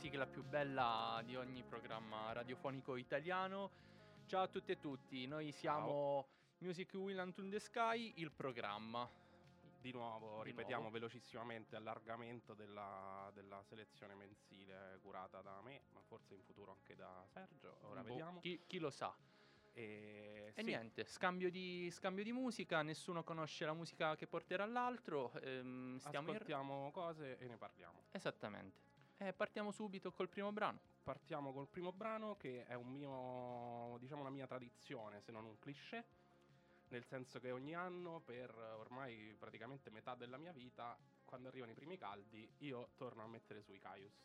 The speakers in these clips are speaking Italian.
sigla più bella di ogni programma radiofonico italiano. Ciao a tutti e tutti, noi siamo Music Will Unto the Sky, il programma. Di nuovo, Di ripetiamo nuovo. velocissimamente allargamento della, della selezione mensile curata da me, ma forse in futuro anche da Sergio. Ora Boh, vediamo. Chi, chi lo sa. E, E sì, niente, scambio di, scambio di musica, nessuno conosce la musica che porterà l'altro. ehm, stiamo in... ascoltiamo cose e ne parliamo. Esattamente. E partiamo subito col primo brano. Partiamo col primo brano che è un mio, diciamo una mia tradizione, se non un cliché, nel senso che ogni anno per ormai praticamente metà della mia vita, quando arrivano i primi caldi, io torno a mettere sui Caius.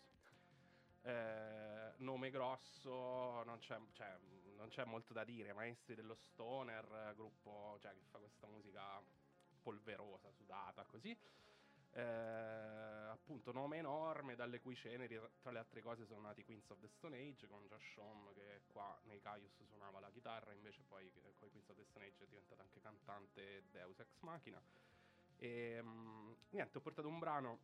Eh, nome grosso, non c'è, cioè, non c'è molto da dire, maestri dello stoner, gruppo cioè, che fa questa musica polverosa, sudata, così. Eh, appunto nome enorme dalle cui ceneri tra le altre cose sono nati Queens of the Stone Age con Josh Homme che qua nei Caius suonava la chitarra invece poi eh, con i Queens of the Stone Age è diventata anche cantante Deus Ex Machina. E mm, niente ho portato un brano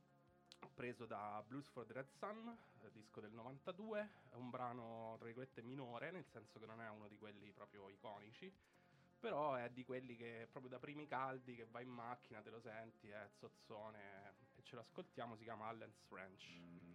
preso da Blues for the Red Sun eh, disco del 92 è un brano tra virgolette minore nel senso che non è uno di quelli proprio iconici però è di quelli che proprio da primi caldi che vai in macchina, te lo senti, è zozzone e ce lo ascoltiamo, si chiama Allen's Ranch. Man,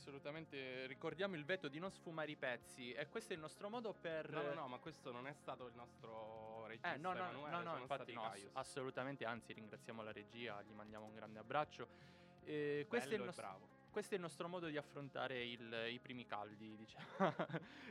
Assolutamente, ricordiamo il veto di non sfumare i pezzi e questo è il nostro modo per... No, no, no, ma questo non è stato il nostro regista Eh, no, no, Emanuele, no, no, sono infatti no, ass- assolutamente, anzi ringraziamo la regia, gli mandiamo un grande abbraccio. Eh, questo, è il nostro, bravo. questo è il nostro modo di affrontare il- i primi caldi, diceva,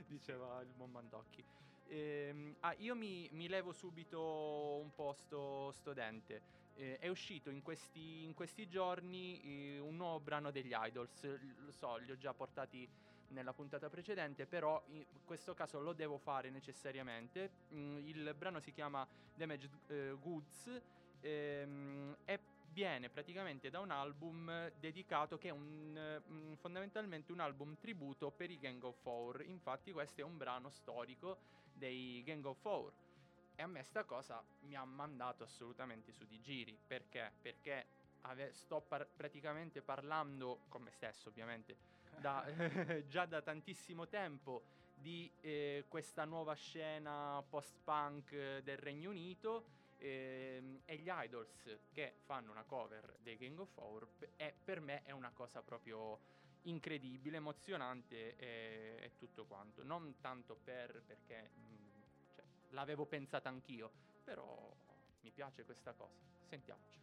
diceva il buon Mandocchi. Ehm, ah, io mi, mi levo subito un po' sto, sto dente. Eh, è uscito in questi, in questi giorni eh, un nuovo brano degli Idols. Lo so, li ho già portati nella puntata precedente, però in questo caso lo devo fare necessariamente. Mm, il brano si chiama Damaged eh, Goods ehm, e viene praticamente da un album dedicato che è un, mm, fondamentalmente un album tributo per i Gang of Four. Infatti questo è un brano storico dei Gang of Four. E a me sta cosa mi ha mandato assolutamente su di giri. Perché? Perché ave- sto par- praticamente parlando con me stesso, ovviamente, da, già da tantissimo tempo di eh, questa nuova scena post-punk del Regno Unito ehm, e gli idols che fanno una cover dei Gang of Four è, per me è una cosa proprio incredibile, emozionante e, e tutto quanto. Non tanto per perché mh, cioè, l'avevo pensata anch'io, però mi piace questa cosa. Sentiamoci.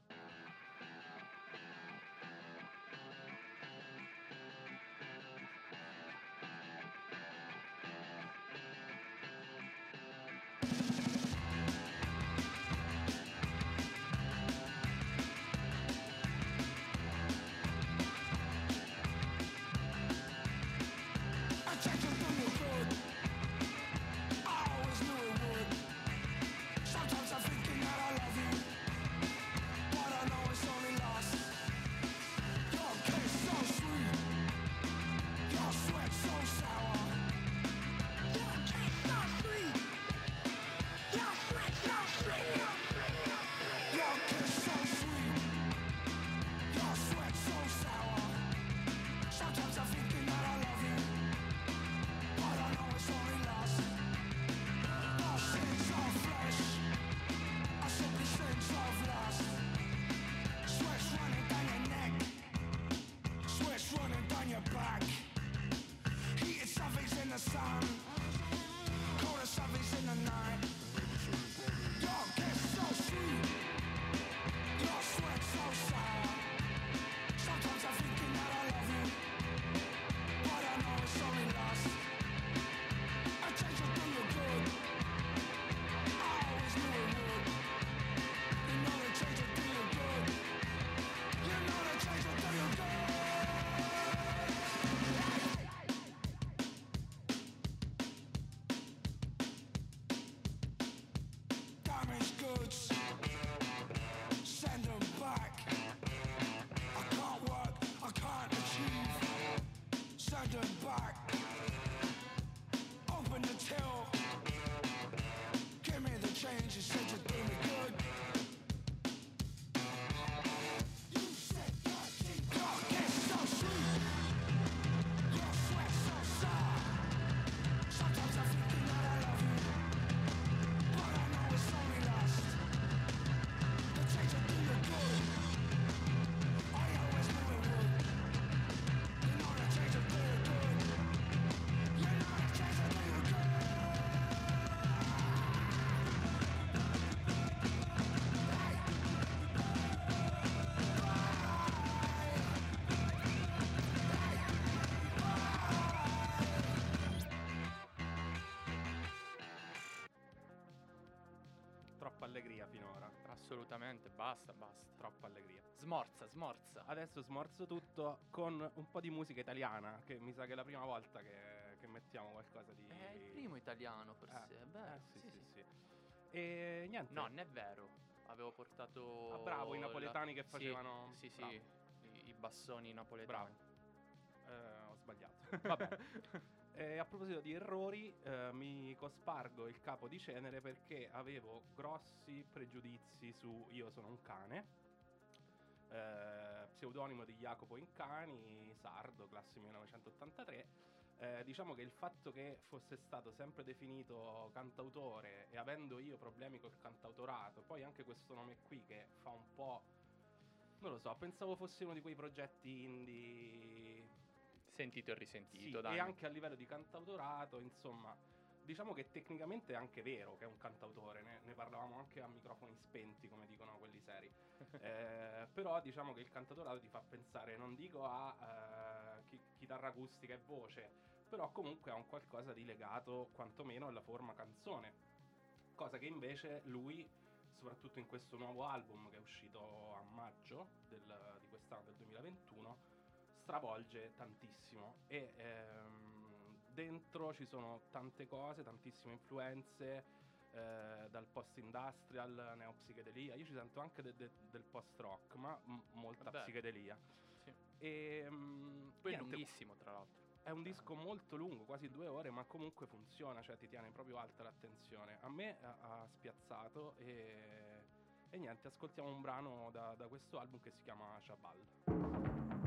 tell. Give me the change you said you'd give me. Smorza, smorza. Adesso smorzo tutto con un po' di musica italiana, che mi sa che è la prima volta che, che mettiamo qualcosa di... È il primo italiano forse. Eh, Beh, eh, sì, sì, sì, sì. E niente. No, non è vero. Avevo portato... Ah, bravo, i la- napoletani che sì, facevano... Sì, sì, Bravo. i, i bassoni napoletani. Bravo. Eh, ho sbagliato. Vabbè. E a proposito di errori, eh, mi cospargo il capo di cenere perché avevo grossi pregiudizi su Io sono un cane, eh, pseudonimo di Jacopo Incani, sardo, classe 1983. Eh, diciamo che il fatto che fosse stato sempre definito cantautore e avendo io problemi col cantautorato, poi anche questo nome qui che fa un po'... Non lo so, pensavo fosse uno di quei progetti indie Sentito e sì, risentito, e dai. anche a livello di cantautorato, insomma, diciamo che tecnicamente è anche vero che è un cantautore, ne, ne parlavamo anche a microfoni spenti, come dicono quelli seri. Eh, però diciamo che il cantautorato ti fa pensare, non dico a eh, chi- chitarra acustica e voce, però comunque a un qualcosa di legato quantomeno alla forma canzone. Cosa che invece lui, soprattutto in questo nuovo album che è uscito a maggio del- di quest'anno, del 2021, stravolge tantissimo e ehm, dentro ci sono tante cose, tantissime influenze, eh, dal post-industrial, neopsichedelia. Io ci sento anche de- de- del post-rock, ma m- molta Vabbè. psichedelia. Sì. E, mm, Poi è lunghissimo, tra l'altro. è un disco molto lungo, quasi due ore, ma comunque funziona, cioè ti tiene proprio alta l'attenzione. A me ha, ha spiazzato e, e niente, ascoltiamo un brano da, da questo album che si chiama Shabal.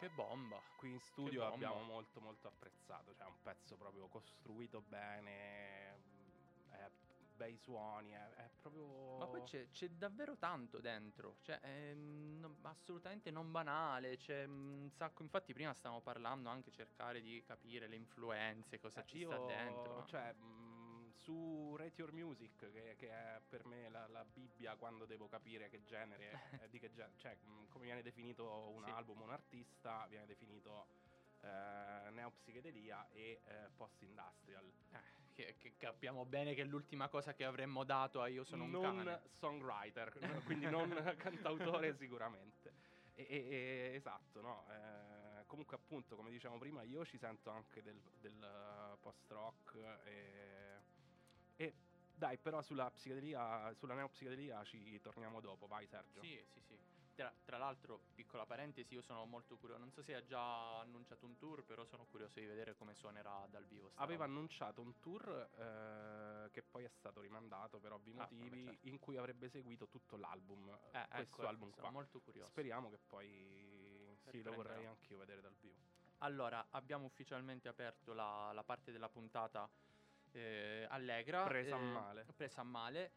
Che bomba. Qui in studio abbiamo molto molto apprezzato, cioè un pezzo proprio costruito bene, è bei suoni, è, è proprio... Ma poi c'è, c'è, davvero tanto dentro, cioè è non, assolutamente non banale, c'è un sacco, infatti prima stavamo parlando anche cercare di capire le influenze, cosa eh, ci sta dentro. Cioè, su Rate Your Music, che, che è per me la, la, Bibbia quando devo capire che genere, eh, di che genere, cioè mh, come viene definito un sì. album, un artista, viene definito eh, neopsichedelia e eh, post-industrial. Eh, che, che, capiamo bene che è l'ultima cosa che avremmo dato a Io sono un non cane. songwriter, quindi non cantautore sicuramente. E, e, e, esatto, no? Eh, comunque appunto, come dicevamo prima, io ci sento anche del, del post-rock e, e dai, però sulla psichedelia, sulla neopsichedelia ci torniamo dopo, vai Sergio. Sì, sì, sì. Tra, tra, l'altro, piccola parentesi, io sono molto curioso. Non so se ha già annunciato un tour, però sono curioso di vedere come suonerà dal vivo. Aveva roba. annunciato un tour eh, che poi è stato rimandato per ovvi ah, motivi, certo. in cui avrebbe seguito tutto l'album. Eh, questo ecco, album ecco, sono molto curioso. Speriamo che poi sì, lo vorrei anch'io vedere dal vivo. Allora, abbiamo ufficialmente aperto la, la parte della puntata eh, allegra. Presa a male. Presa a male.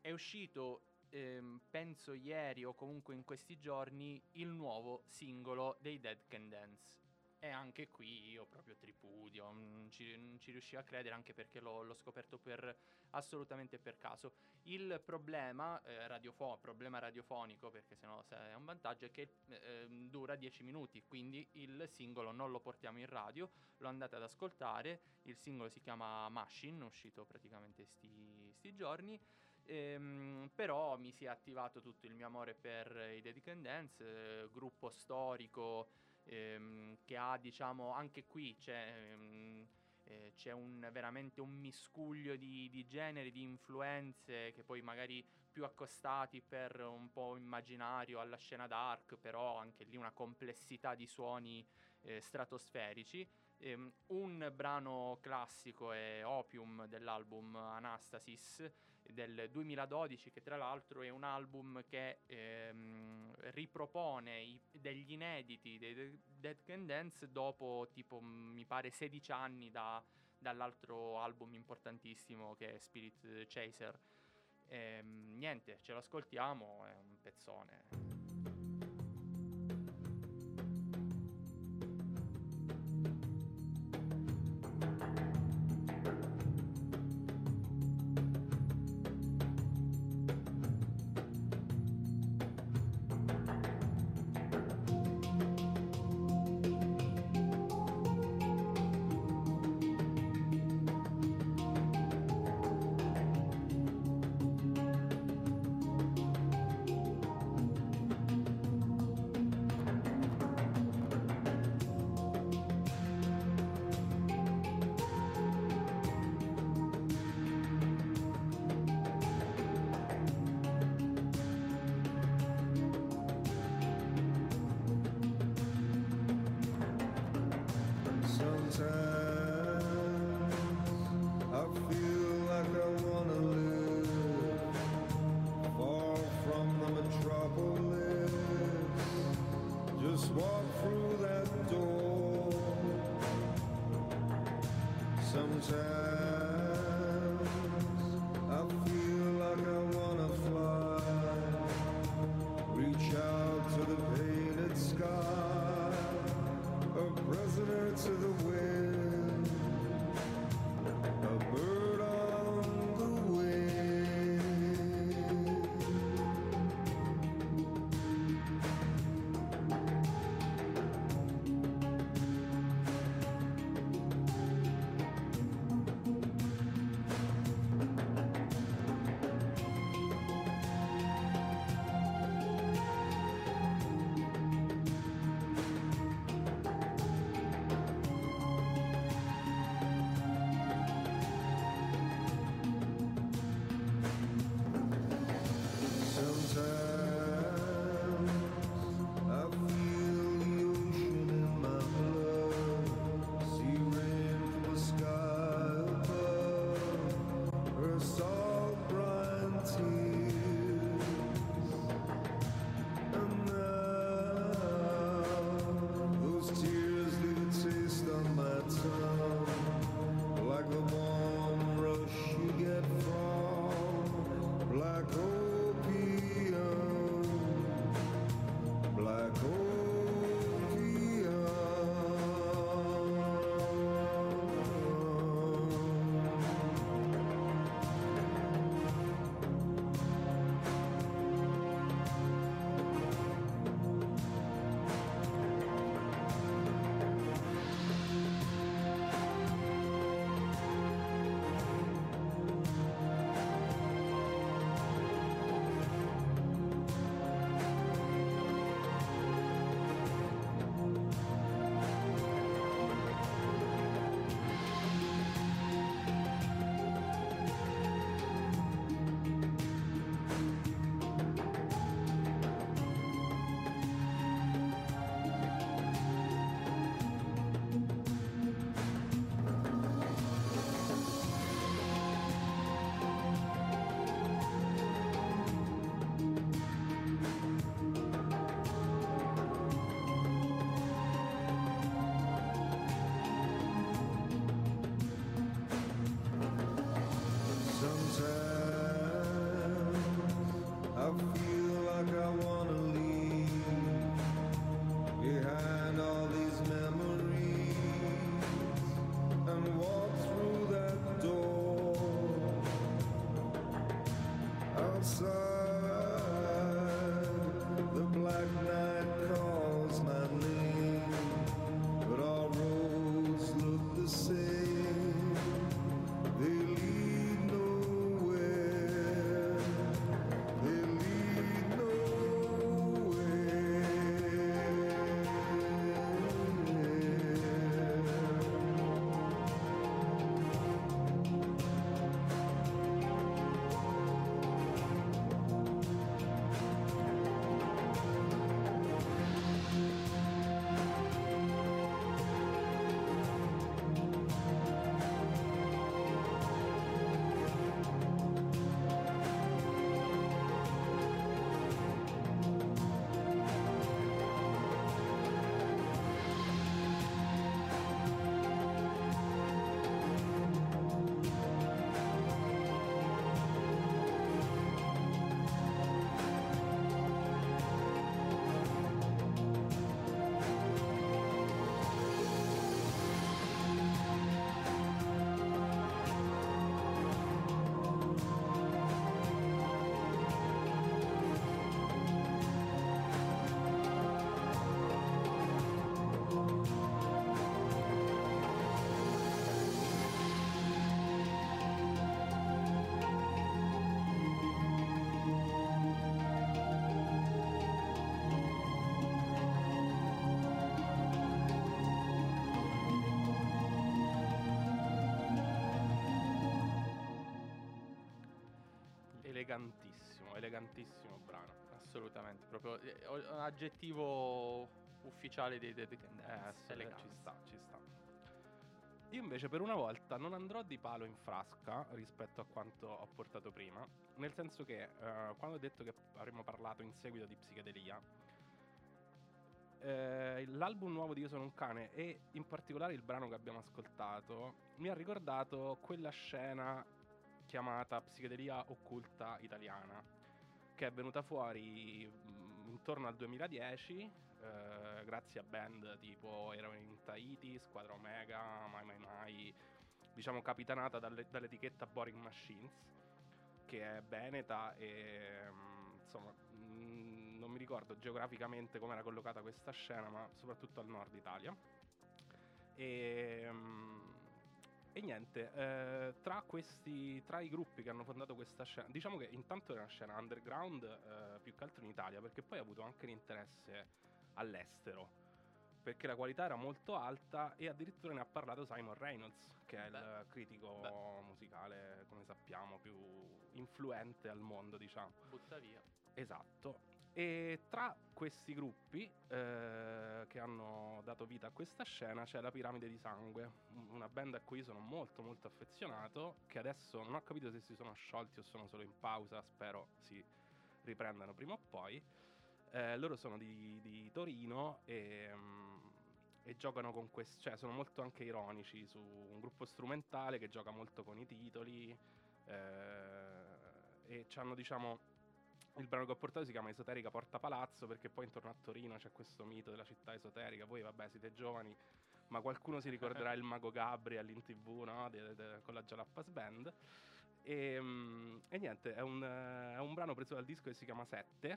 È uscito ehm, penso ieri o comunque in questi giorni, il nuovo singolo dei Dead Can Dance. E anche qui io proprio tripudio, non ci, non ci riuscivo a credere anche perché l'ho, l'ho, scoperto per assolutamente per caso. Il problema, eh, radiofo- problema radiofonico, perché sennò è un vantaggio, è che eh, dura 10 minuti, quindi il singolo non lo portiamo in radio, lo andate ad ascoltare, il singolo si chiama Machine, uscito praticamente sti, sti giorni. Ehm, però mi si è attivato tutto il mio amore per i Dead Can Dance, eh, gruppo storico ehm, che ha, diciamo, anche qui c'è, ehm, eh, c'è un, veramente un miscuglio di, di, generi, di influenze che poi magari più accostati per un po' immaginario alla scena dark, però anche lì una complessità di suoni eh, stratosferici. Um, un brano classico è Opium dell'album Anastasis del 2012 che tra l'altro è un album che ehm, ripropone i, degli inediti dei Dead Can Dance dopo tipo mi pare 16 anni da, dall'altro album importantissimo che è Spirit Chaser. Ehm, niente, ce l'ascoltiamo, è un pezzone. sun. Proprio eh, un aggettivo ufficiale dei Kennedys. Eh, ci sta, ci sta. Io invece per una volta non andrò di palo in frasca rispetto a quanto ho portato prima, nel senso che eh, quando ho detto che avremmo parlato in seguito di psichedelia, eh, l'album nuovo di Io sono un cane e in particolare il brano che abbiamo ascoltato mi ha ricordato quella scena chiamata psichedelia occulta italiana che è venuta fuori mh, intorno al 2010 eh, grazie a band tipo Ero in Tahiti, Squadra Omega, Mai Mai Mai, diciamo capitanata dalle, dall'etichetta Boring Machines, che è veneta e mh, insomma mh, non mi ricordo geograficamente come era collocata questa scena, ma soprattutto al nord Italia. E, mh, e niente, eh, tra, questi, tra i gruppi che hanno fondato questa scena, diciamo che intanto è una scena underground eh, più che altro in Italia, perché poi ha avuto anche l'interesse all'estero perché la qualità era molto alta e addirittura ne ha parlato Simon Reynolds, che è Beh. il critico Beh. musicale, come sappiamo, più influente al mondo, diciamo. Butta via. Esatto. E tra questi gruppi eh, che hanno dato vita a questa scena c'è la Piramide di Sangue, una band a cui sono molto molto affezionato, che adesso non ho capito se si sono sciolti o sono solo in pausa, spero si riprendano prima o poi. Eh, loro sono di, di Torino e, um, e, giocano con questo, cioè sono molto anche ironici su un gruppo strumentale che gioca molto con i titoli eh, e hanno diciamo il brano che ho portato si chiama Esoterica Porta Palazzo perché poi intorno a Torino c'è questo mito della città esoterica. Voi, vabbè, siete giovani, ma qualcuno si ricorderà il mago Gabriel in tv, no? De, de, de, con la Jalapas Band. E, um, e niente, è un, è un, brano preso dal disco che si chiama Sette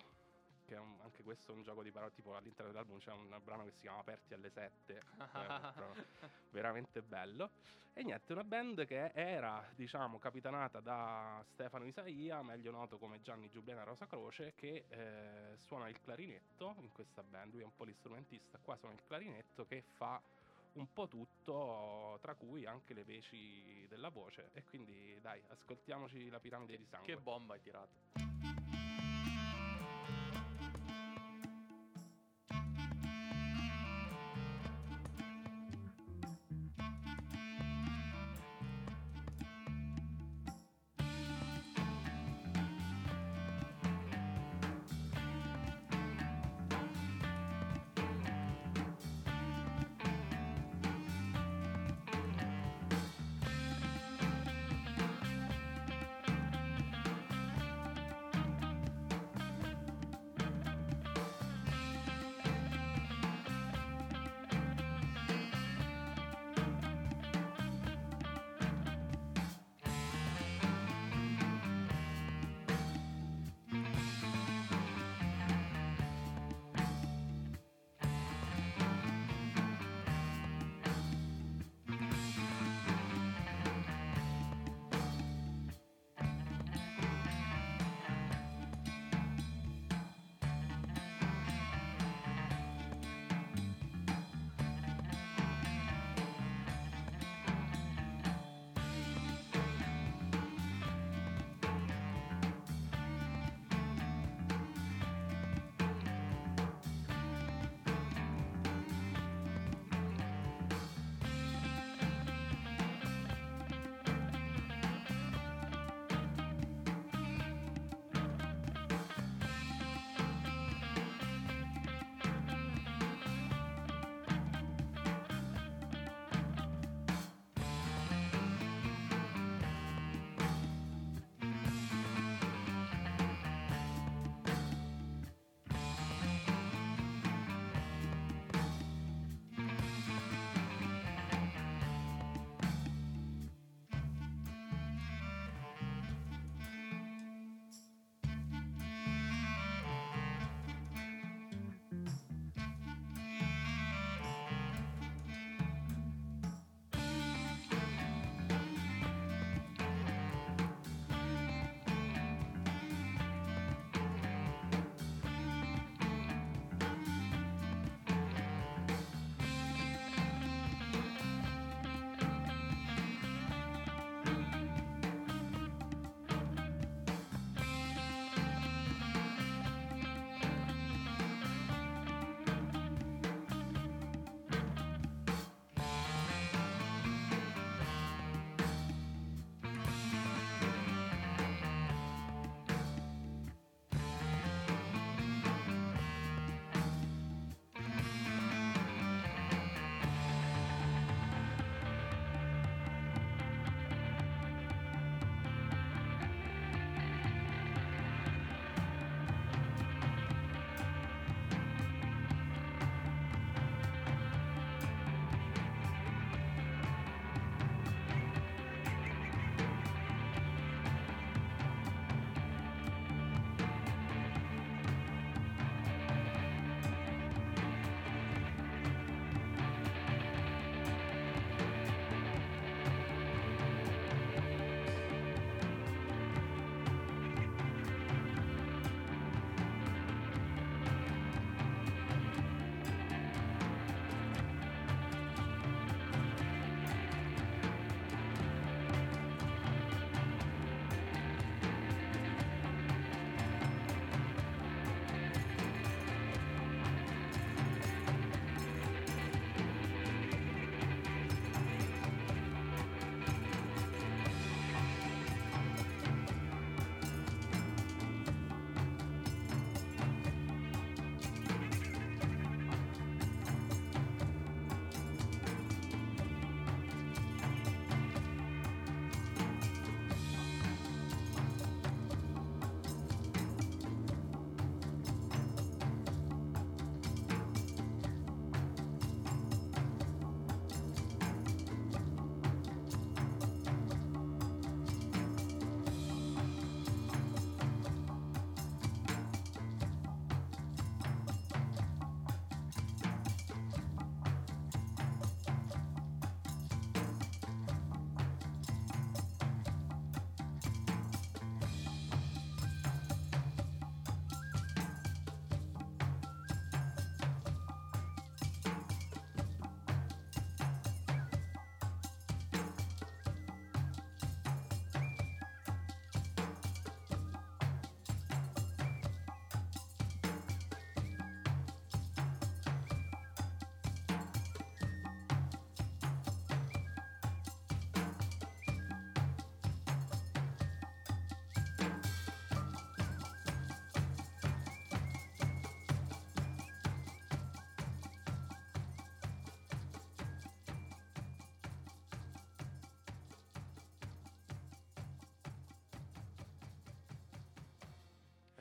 che un, anche questo è un gioco di parole, tipo all'interno dell'album c'è un brano che si chiama Aperti alle 7, veramente bello. E niente, una band che era, diciamo, capitanata da Stefano Isaia, meglio noto come Gianni Giuliana Rosa Croce, che eh, suona il clarinetto in questa band, lui è un po' l'istrumentista, qua suona il clarinetto che fa un po' tutto, tra cui anche le veci della voce. E quindi dai, ascoltiamoci la piramide di sangue. Che bomba hai tirato.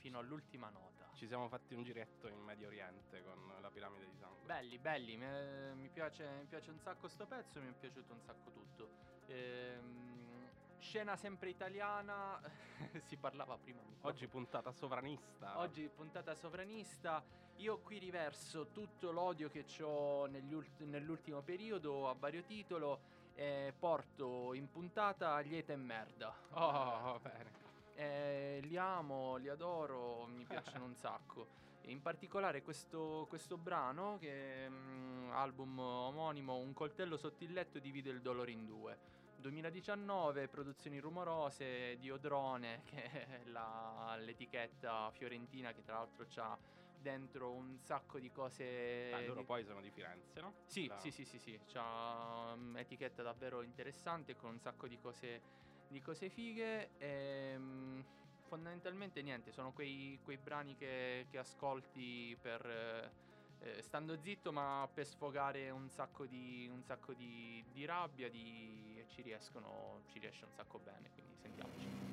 Fino all'ultima nota. Ci siamo fatti un giretto in Medio Oriente con la piramide di sangue. Belli, belli, mi, mi piace, mi piace un sacco sto pezzo, mi è piaciuto un sacco tutto. Ehm, scena sempre italiana, si parlava prima. Oggi puntata sovranista. Oggi puntata sovranista. Io qui riverso tutto l'odio che ho nell'ultimo periodo a vario titolo e porto in puntata lieta e merda. Oh, bene. Eh, li amo, li adoro, mi piacciono un sacco. In particolare questo, questo brano, che è um, album omonimo, Un coltello sotto il letto divide il dolore in due. 2019, produzioni rumorose di Odrone, che è la, l'etichetta fiorentina che tra l'altro ha dentro un sacco di cose. Ah, loro poi sono di Firenze, no? Sì, la... sì, sì, sì, sì. C'ha un'etichetta davvero interessante con un sacco di cose, di cose fighe. E, um, fondamentalmente niente, sono quei, quei brani che, che, ascolti per. Eh, eh, stando zitto ma per sfogare un sacco di, un sacco di, di rabbia di, e ci riescono ci riesce un sacco bene quindi sentiamoci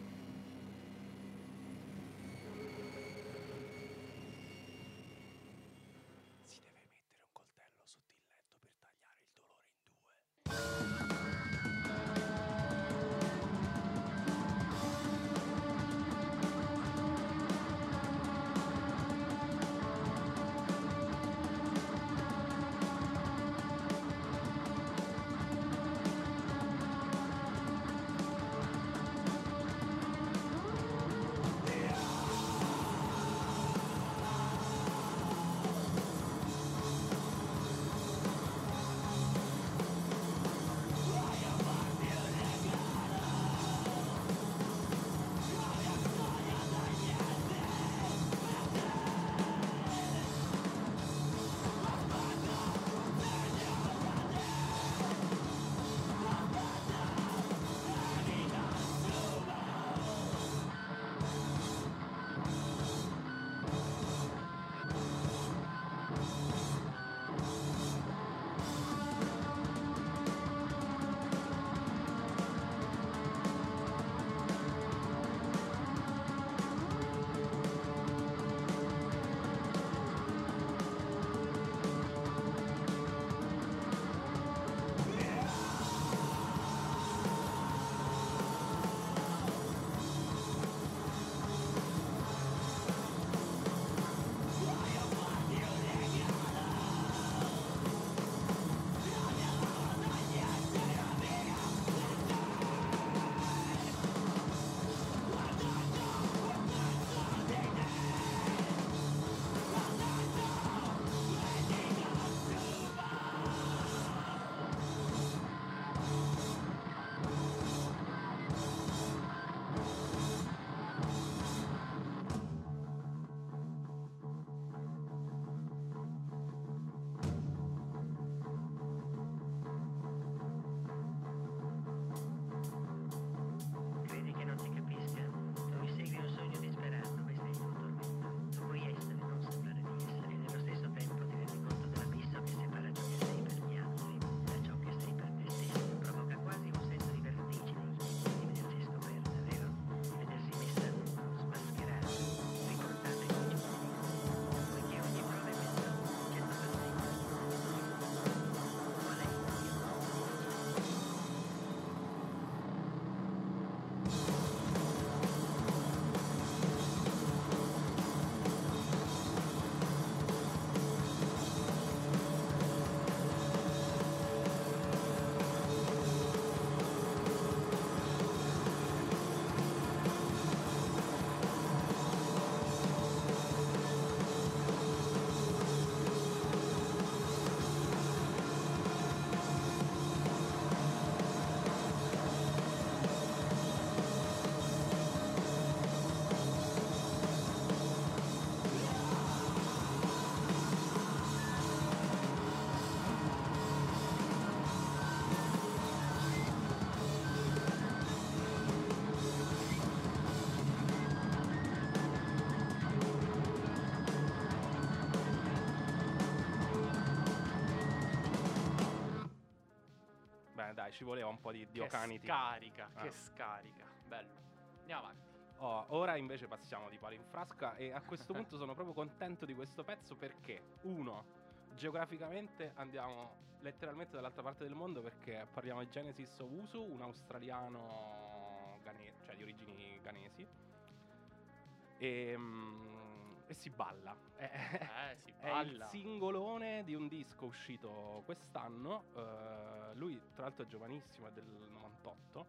ci voleva un po' di diocaniti. Che scarica, ah. che scarica. Bello. Andiamo avanti. Oh, ora invece passiamo di palo in frasca e a questo punto sono proprio contento di questo pezzo perché, uno, geograficamente andiamo letteralmente dall'altra parte del mondo perché parliamo di Genesis Owusu, un australiano gane- cioè di origini ghanesi, e, ehm, e si balla. Eh, si balla. È il singolone di un disco uscito quest'anno. Uh, lui, tra l'altro, è giovanissimo, è del 98.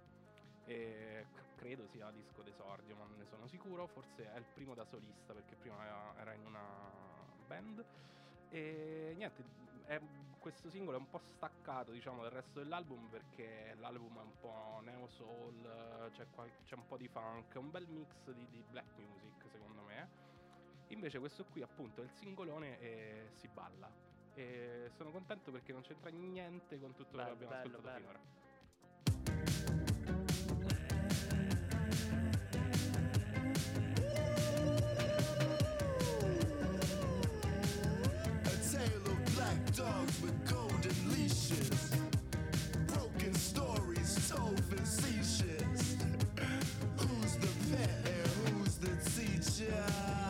E credo sia disco d'esordio, ma non ne sono sicuro. Forse è il primo da solista perché prima era in una band. E niente, è, questo singolo è un po' staccato diciamo, dal resto dell'album perché l'album è un po' neo soul, c'è, qual- c'è un po' di funk, è un bel mix di, di black music secondo me Invece questo qui appunto è il singolone e si balla. E sono contento perché non c'entra niente con tutto quello che abbiamo bello, ascoltato bello. finora. dogs with golden leashes. Broken stories so facetious. who's the pet and who's the teacher?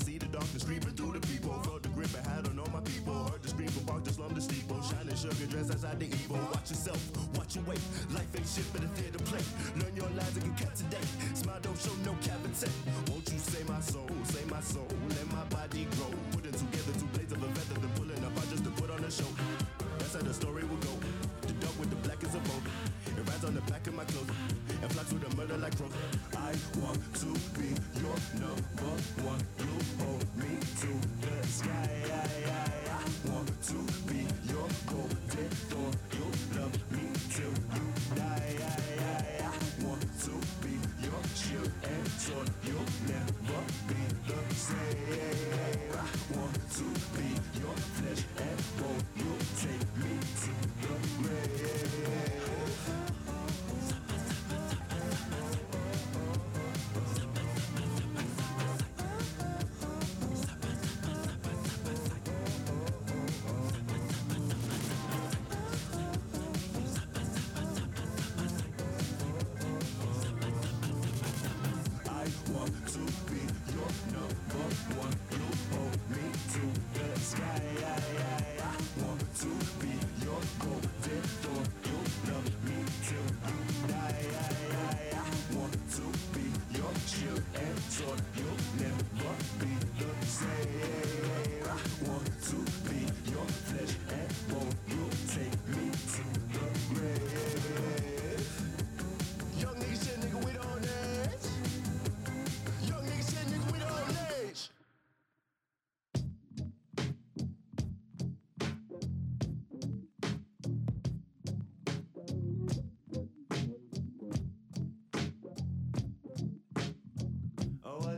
see the darkness creeping through the people. Felt the grip and had on all my people. Heard the scream from Park the slum to steeple. Shining sugar dress outside the evil. Watch yourself, watch your weight. Life ain't shit, but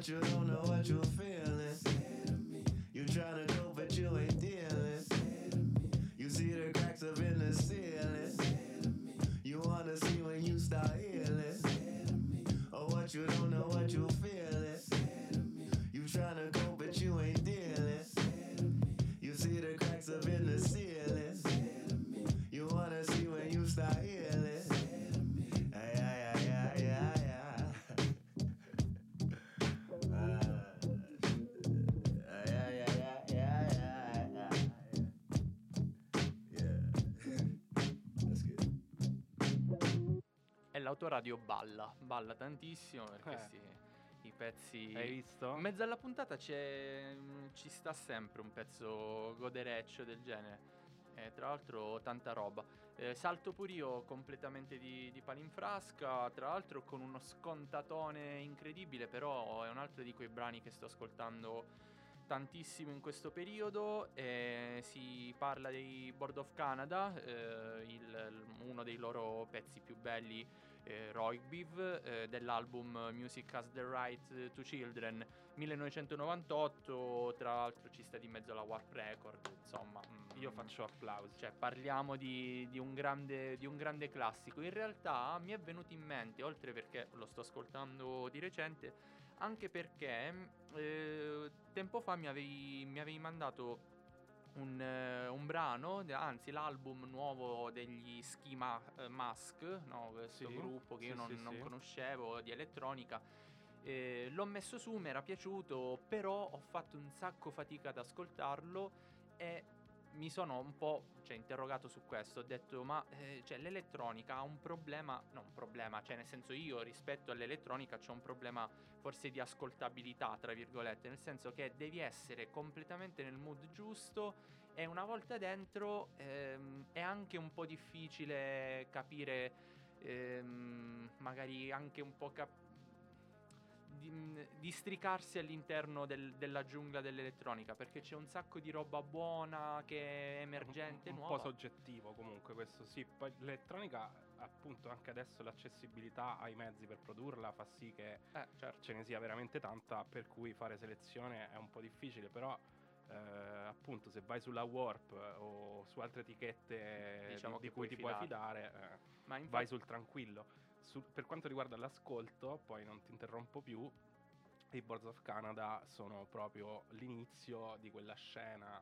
but you don't know what you're feeling. You trying to go, but you ain't dealing. You see the cracks of it. L'autoradio balla, balla tantissimo perché Eh. sì, i pezzi... Hai visto? In mezzo alla puntata c'è, mm, ci sta sempre un pezzo godereccio del genere. Eh, tra l'altro tanta roba. Eh, salto pure io completamente di, di palinfrasca, tra l'altro con uno scontatone incredibile, però è un altro di quei brani che sto ascoltando tantissimo in questo periodo. eh, si parla dei Board of Canada, eh, il- uno dei loro pezzi più belli, eh, Roigbiv, eh, dell'album Music Has the Right to Children 1998. Tra l'altro ci sta di mezzo la Warp Record, insomma. mm, Io faccio applausi. cioè, parliamo di, di un grande, di un grande classico. In realtà mi è venuto in mente, oltre perché lo sto ascoltando di recente, anche perché eh, tempo fa mi avevi, mi avevi mandato un, eh, un brano, anzi l'album nuovo degli Schema eh, Mask, no? questo Sì, gruppo che io sì, non, sì, non conoscevo di elettronica. Eh, l'ho messo su, mi era piaciuto, però ho fatto un sacco fatica ad ascoltarlo e mi sono un po' cioè, interrogato su questo. Ho detto, ma eh, cioè, l'elettronica ha un problema, no, un problema, cioè nel senso io rispetto all'elettronica c'è un problema forse di ascoltabilità, tra virgolette, nel senso che devi essere completamente nel mood giusto e una volta dentro ehm, è anche un po' difficile capire, ehm, magari anche un po' cap- di, districarsi all'interno del- della giungla dell'elettronica perché c'è un sacco di roba buona che è emergente, un, un nuova. po' soggettivo comunque questo sì poi l'elettronica appunto anche adesso l'accessibilità ai mezzi per produrla fa sì che Eh, certo. ce ne sia veramente tanta per cui fare selezione è un po' difficile però eh, appunto se vai sulla Warp eh, o su altre etichette Diciamo di, di cui puoi ti puoi fidarti. fidare eh, Ma infatti, vai sul tranquillo Sul- per quanto riguarda l'ascolto poi non ti interrompo più i Boards of Canada sono proprio l'inizio di quella scena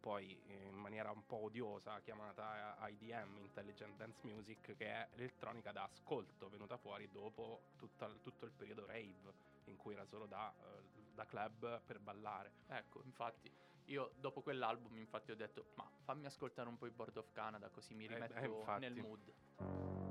poi eh, in maniera un po' odiosa chiamata IDM, Intelligent Dance Music, che è elettronica da ascolto, venuta fuori dopo tutta- tutto il periodo rave, in cui era solo da, eh, da club per ballare. ecco, infatti, io dopo quell'album infatti ho detto, ma fammi ascoltare un po' i Board of Canada così mi Eh, rimetto eh, infatti. nel mood.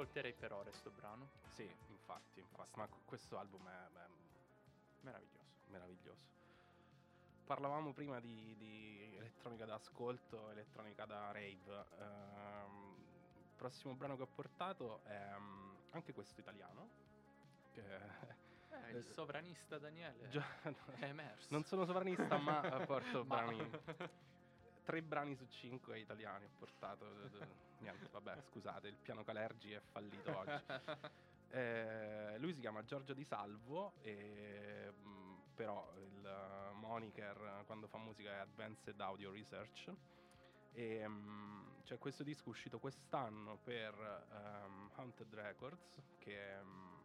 Ascolterei per ore sto brano. Sì, infatti, infatti. ma questo album è, è Meraviglioso. meraviglioso. parlavamo prima di, di elettronica da ascolto, elettronica da rave. ehm, il prossimo brano che ho portato è mm, anche questo italiano. Che Eh, il sovranista Daniele Già- è emerso. non sono sovranista, ma porto Ma- brani. Tre brani su cinque italiani ho portato. d- d- Niente, vabbè, scusate, il piano Calergi è fallito oggi. Eh, lui si chiama Giorgio Di Salvo, e, mh, però il eh, moniker eh, quando fa musica è Advanced Audio Research. E, mh, c'è questo disco uscito quest'anno per ehm, Haunted Records, che è, mh,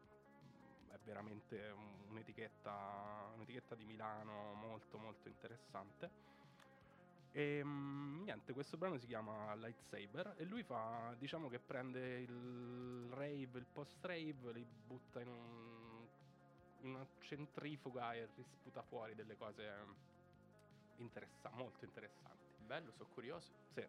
è veramente un- un'etichetta, un'etichetta di Milano molto molto interessante. E mm, niente, questo brano si chiama Lightsaber e lui fa, diciamo che prende il rave, il post-rave, li butta in, un- in una centrifuga e risputa fuori delle cose interessa- molto interessanti. Bello, sono curioso. Sì.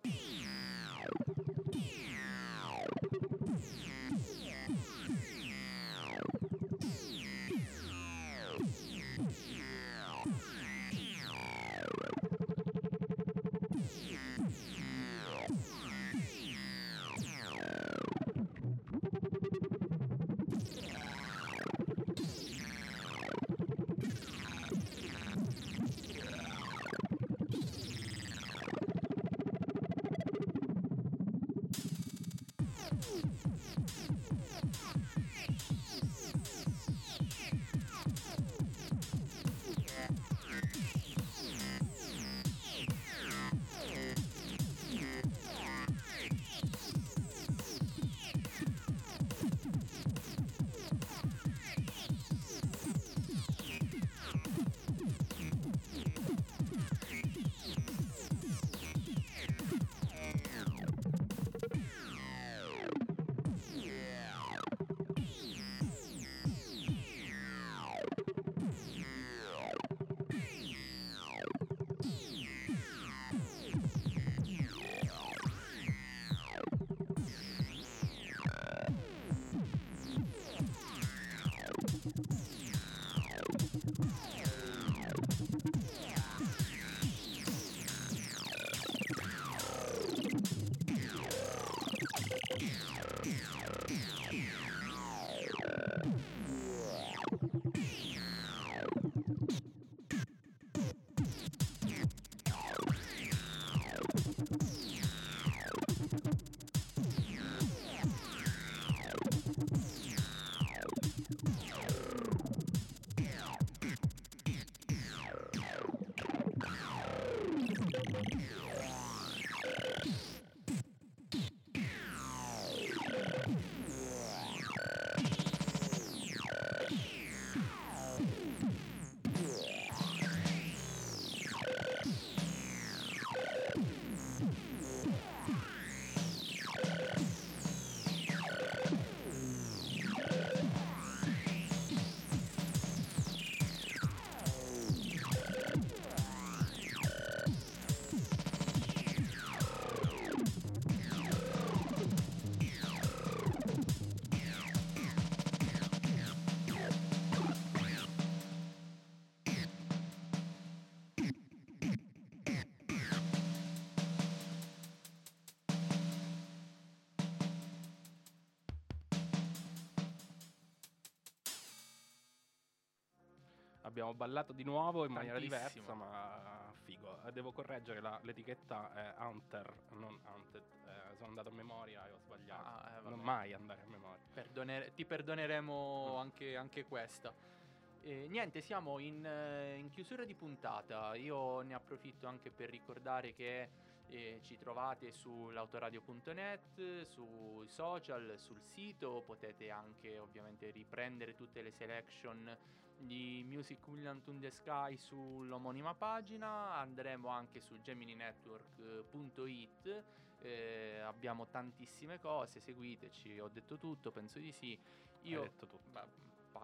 Abbiamo ballato di nuovo in maniera diversa, ma figo. Devo correggere la- l'etichetta è Hunter, non Hunted. Eh, sono andato a memoria e ho sbagliato. Ah, eh, non mai andare a memoria. Perdonere- ti perdoneremo Mm. anche, anche questa. Eh, niente, siamo in, eh, in chiusura di puntata. Io ne approfitto anche per ricordare che eh, ci trovate sull'autoradio.net, sui social, sul sito. Potete anche ovviamente riprendere tutte le selection di Music William in the Sky sull'omonima pagina. Andremo anche su gemininetwork.it. Eh, abbiamo tantissime cose, seguiteci, ho detto tutto, penso di sì. Io Hai detto tutto. Ba-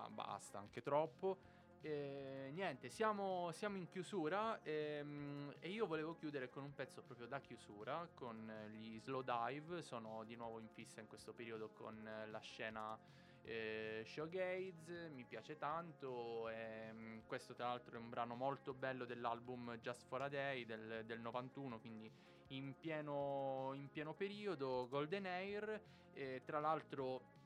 basta, anche troppo. Eh, niente, siamo, siamo in chiusura ehm, e io volevo chiudere con un pezzo proprio da chiusura, con gli Slow Dive. Sono di nuovo in fissa in questo periodo con la scena eh, Showgaze, mi piace tanto. E, mm, questo, tra l'altro, è un brano molto bello dell'album Just for a Day del, del 91, quindi in pieno, in pieno periodo. Golden Air, eh, tra l'altro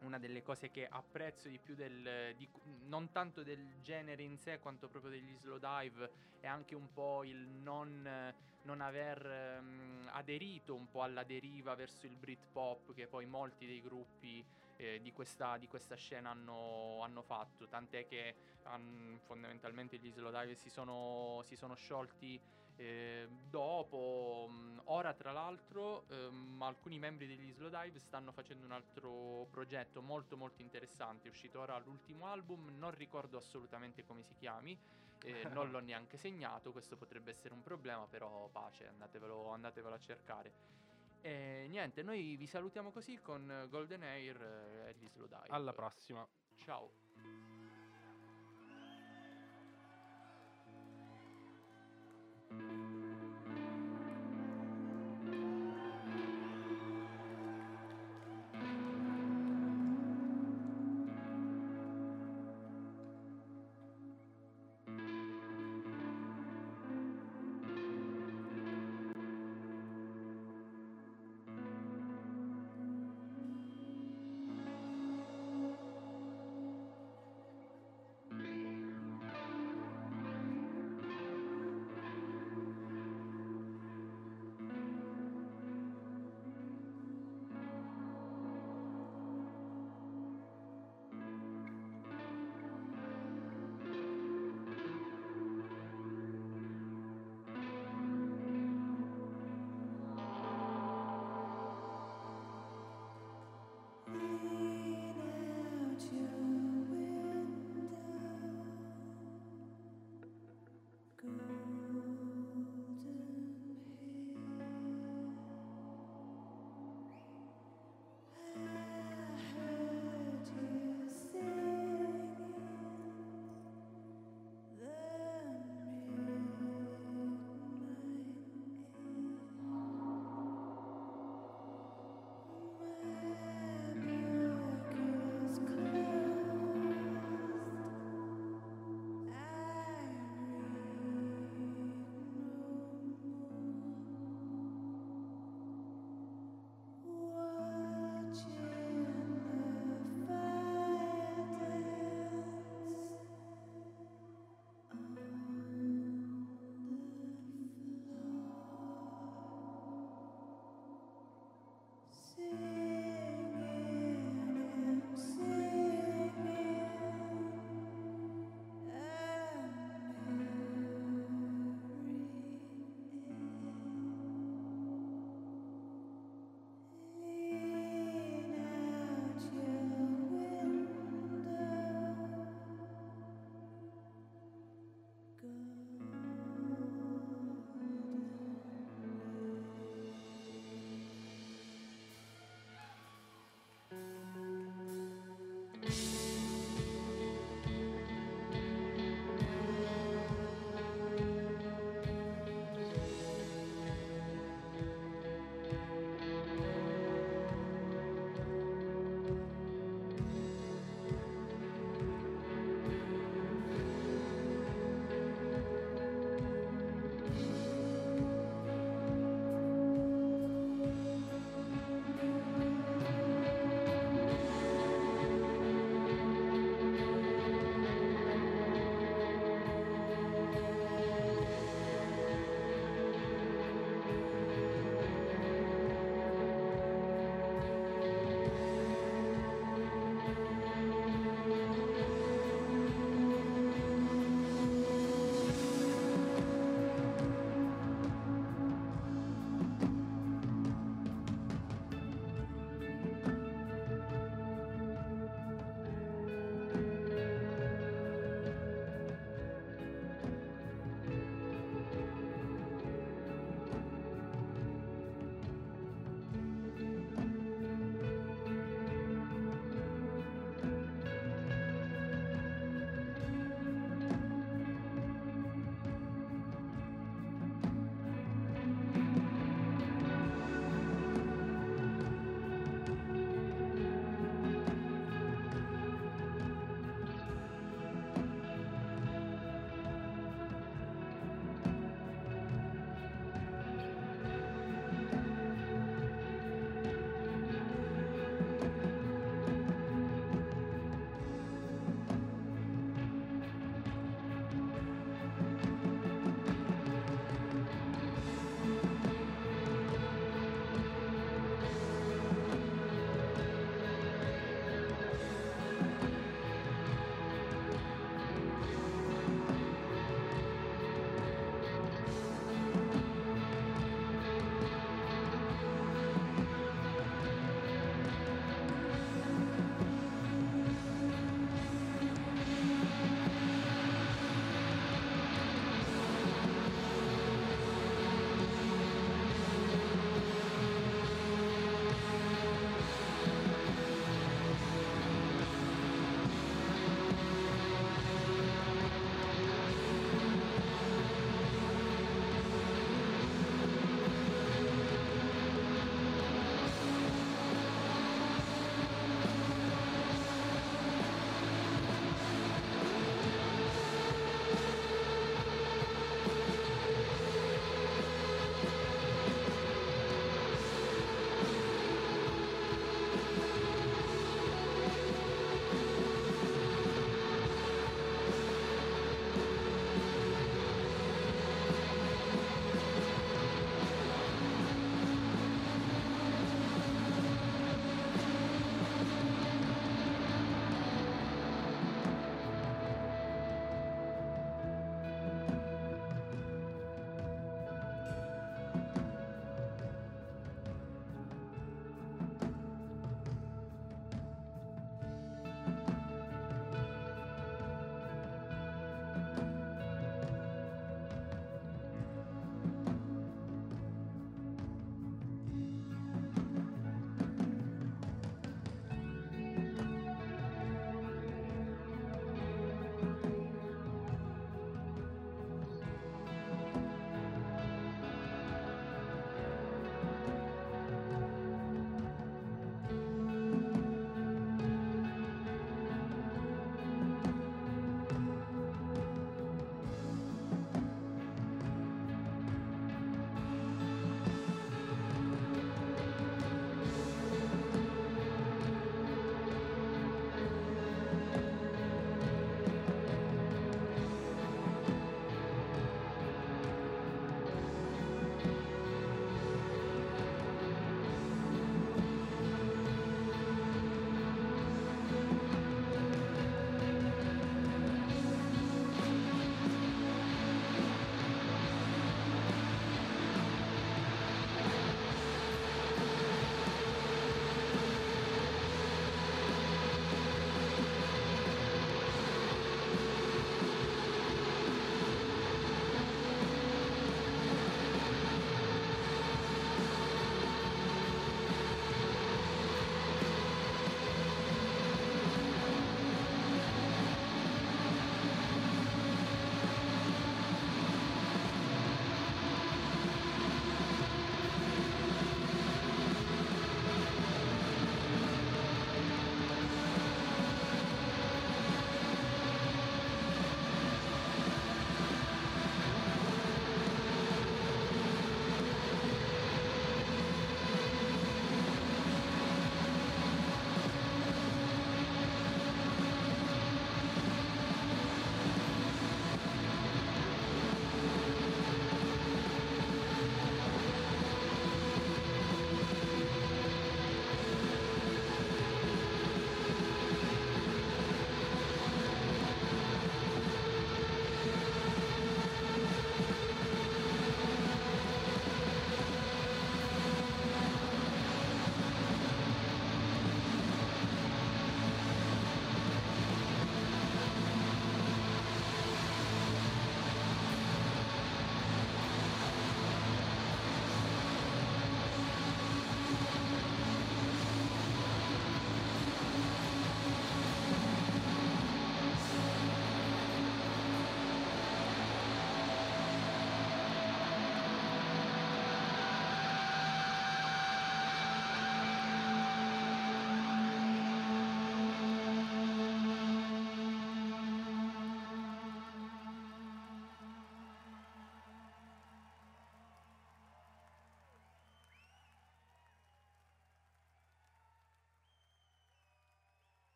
una delle cose che apprezzo di più del, di, non tanto del genere in sé quanto proprio degli slow dive è anche un po' il non, non aver um, aderito un po' alla deriva verso il Britpop che poi molti dei gruppi eh, di, questa, di, questa, scena hanno, hanno fatto. Tant'è che um, fondamentalmente gli slow dive si sono, si sono sciolti eh, dopo, mh, ora tra l'altro, ehm, alcuni membri degli Slow Dive stanno facendo un altro progetto molto molto interessante. È uscito ora l'ultimo album, non ricordo assolutamente come si chiami, eh, non l'ho neanche segnato. Questo potrebbe essere un problema, però pace, andatevelo, andatevelo a cercare. E niente, noi vi salutiamo così con Golden Air e gli Slow Dive. Alla prossima. Ciao.